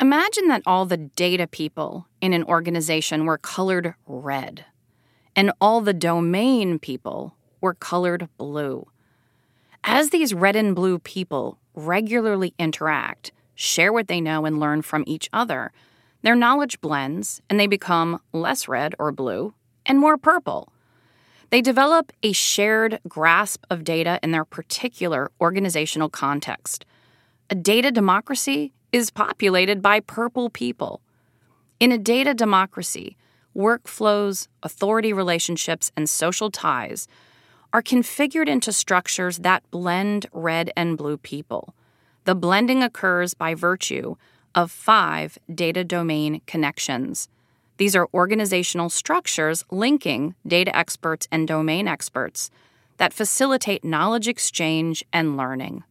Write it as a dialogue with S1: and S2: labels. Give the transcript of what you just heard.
S1: Imagine that all the data people in an organization were colored red, and all the domain people were colored blue. As these red and blue people regularly interact, share what they know, and learn from each other, their knowledge blends and they become less red or blue and more purple. They develop a shared grasp of data in their particular organizational context. A data democracy is populated by purple people. In a data democracy, workflows, authority relationships, and social ties are configured into structures that blend red and blue people. The blending occurs by virtue of five data domain connections. These are organizational structures linking data experts and domain experts that facilitate knowledge exchange and learning.